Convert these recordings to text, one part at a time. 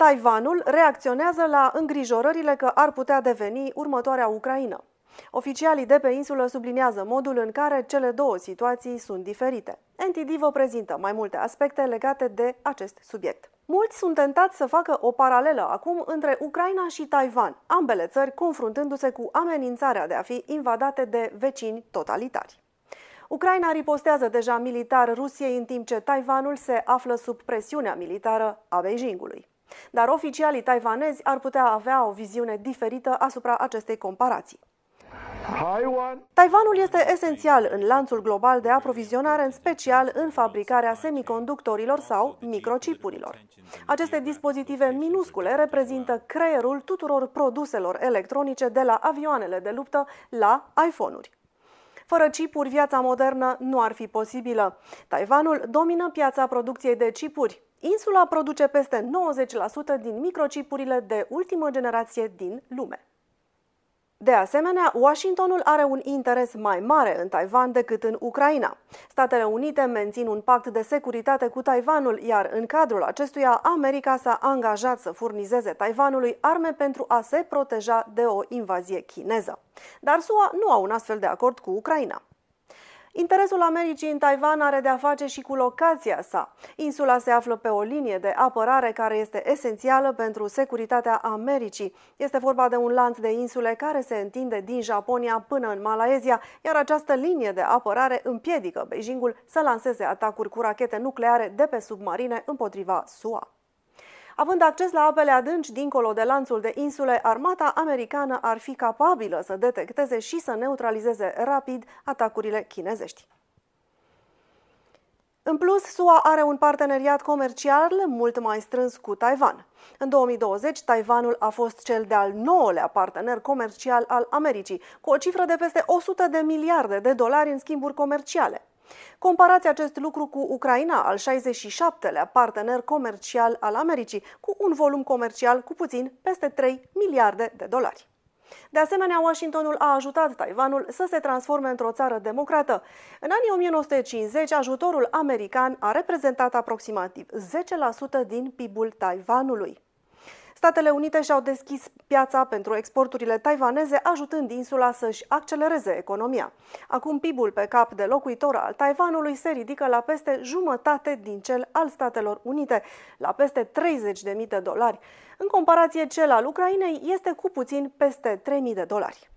Taiwanul reacționează la îngrijorările că ar putea deveni următoarea Ucraina. Oficialii de pe insulă subliniază modul în care cele două situații sunt diferite. NTD vă prezintă mai multe aspecte legate de acest subiect. Mulți sunt tentați să facă o paralelă acum între Ucraina și Taiwan, ambele țări confruntându-se cu amenințarea de a fi invadate de vecini totalitari. Ucraina ripostează deja militar Rusiei în timp ce Taiwanul se află sub presiunea militară a Beijingului. Dar oficialii taiwanezi ar putea avea o viziune diferită asupra acestei comparații. Taiwanul este esențial în lanțul global de aprovizionare, în special în fabricarea semiconductorilor sau microchipurilor. Aceste dispozitive minuscule reprezintă creierul tuturor produselor electronice de la avioanele de luptă la iPhone-uri. Fără chipuri, viața modernă nu ar fi posibilă. Taiwanul domină piața producției de chipuri. Insula produce peste 90% din microchipurile de ultimă generație din lume. De asemenea, Washingtonul are un interes mai mare în Taiwan decât în Ucraina. Statele Unite mențin un pact de securitate cu Taiwanul, iar în cadrul acestuia, America s-a angajat să furnizeze Taiwanului arme pentru a se proteja de o invazie chineză. Dar SUA nu au un astfel de acord cu Ucraina. Interesul Americii în Taiwan are de-a face și cu locația sa. Insula se află pe o linie de apărare care este esențială pentru securitatea Americii. Este vorba de un lanț de insule care se întinde din Japonia până în Malaezia, iar această linie de apărare împiedică Beijingul să lanseze atacuri cu rachete nucleare de pe submarine împotriva SUA. Având acces la apele adânci dincolo de lanțul de insule, armata americană ar fi capabilă să detecteze și să neutralizeze rapid atacurile chinezești. În plus, SUA are un parteneriat comercial mult mai strâns cu Taiwan. În 2020, Taiwanul a fost cel de-al nouălea partener comercial al Americii, cu o cifră de peste 100 de miliarde de dolari în schimburi comerciale. Comparați acest lucru cu Ucraina, al 67-lea partener comercial al Americii, cu un volum comercial cu puțin peste 3 miliarde de dolari. De asemenea, Washingtonul a ajutat Taiwanul să se transforme într-o țară democrată. În anii 1950, ajutorul american a reprezentat aproximativ 10% din PIB-ul Taiwanului. Statele Unite și-au deschis piața pentru exporturile taiwaneze, ajutând insula să-și accelereze economia. Acum PIB-ul pe cap de locuitor al Taiwanului se ridică la peste jumătate din cel al Statelor Unite, la peste 30.000 de dolari. În comparație, cel al Ucrainei este cu puțin peste 3.000 de dolari.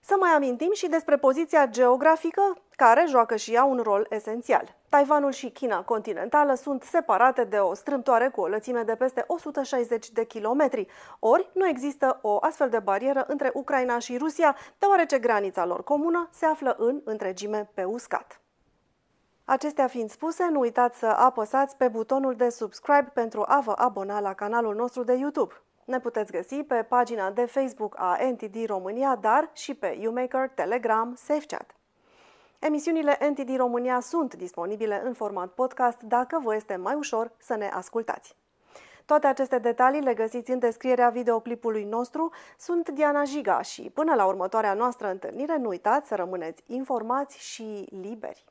Să mai amintim și despre poziția geografică, care joacă și ea un rol esențial. Taiwanul și China continentală sunt separate de o strâmtoare cu o lățime de peste 160 de kilometri, ori nu există o astfel de barieră între Ucraina și Rusia, deoarece granița lor comună se află în întregime pe uscat. Acestea fiind spuse, nu uitați să apăsați pe butonul de subscribe pentru a vă abona la canalul nostru de YouTube. Ne puteți găsi pe pagina de Facebook a NTD România, dar și pe YouMaker, Telegram, SafeChat. Emisiunile NTD România sunt disponibile în format podcast dacă vă este mai ușor să ne ascultați. Toate aceste detalii le găsiți în descrierea videoclipului nostru. Sunt Diana Jiga și până la următoarea noastră întâlnire nu uitați să rămâneți informați și liberi.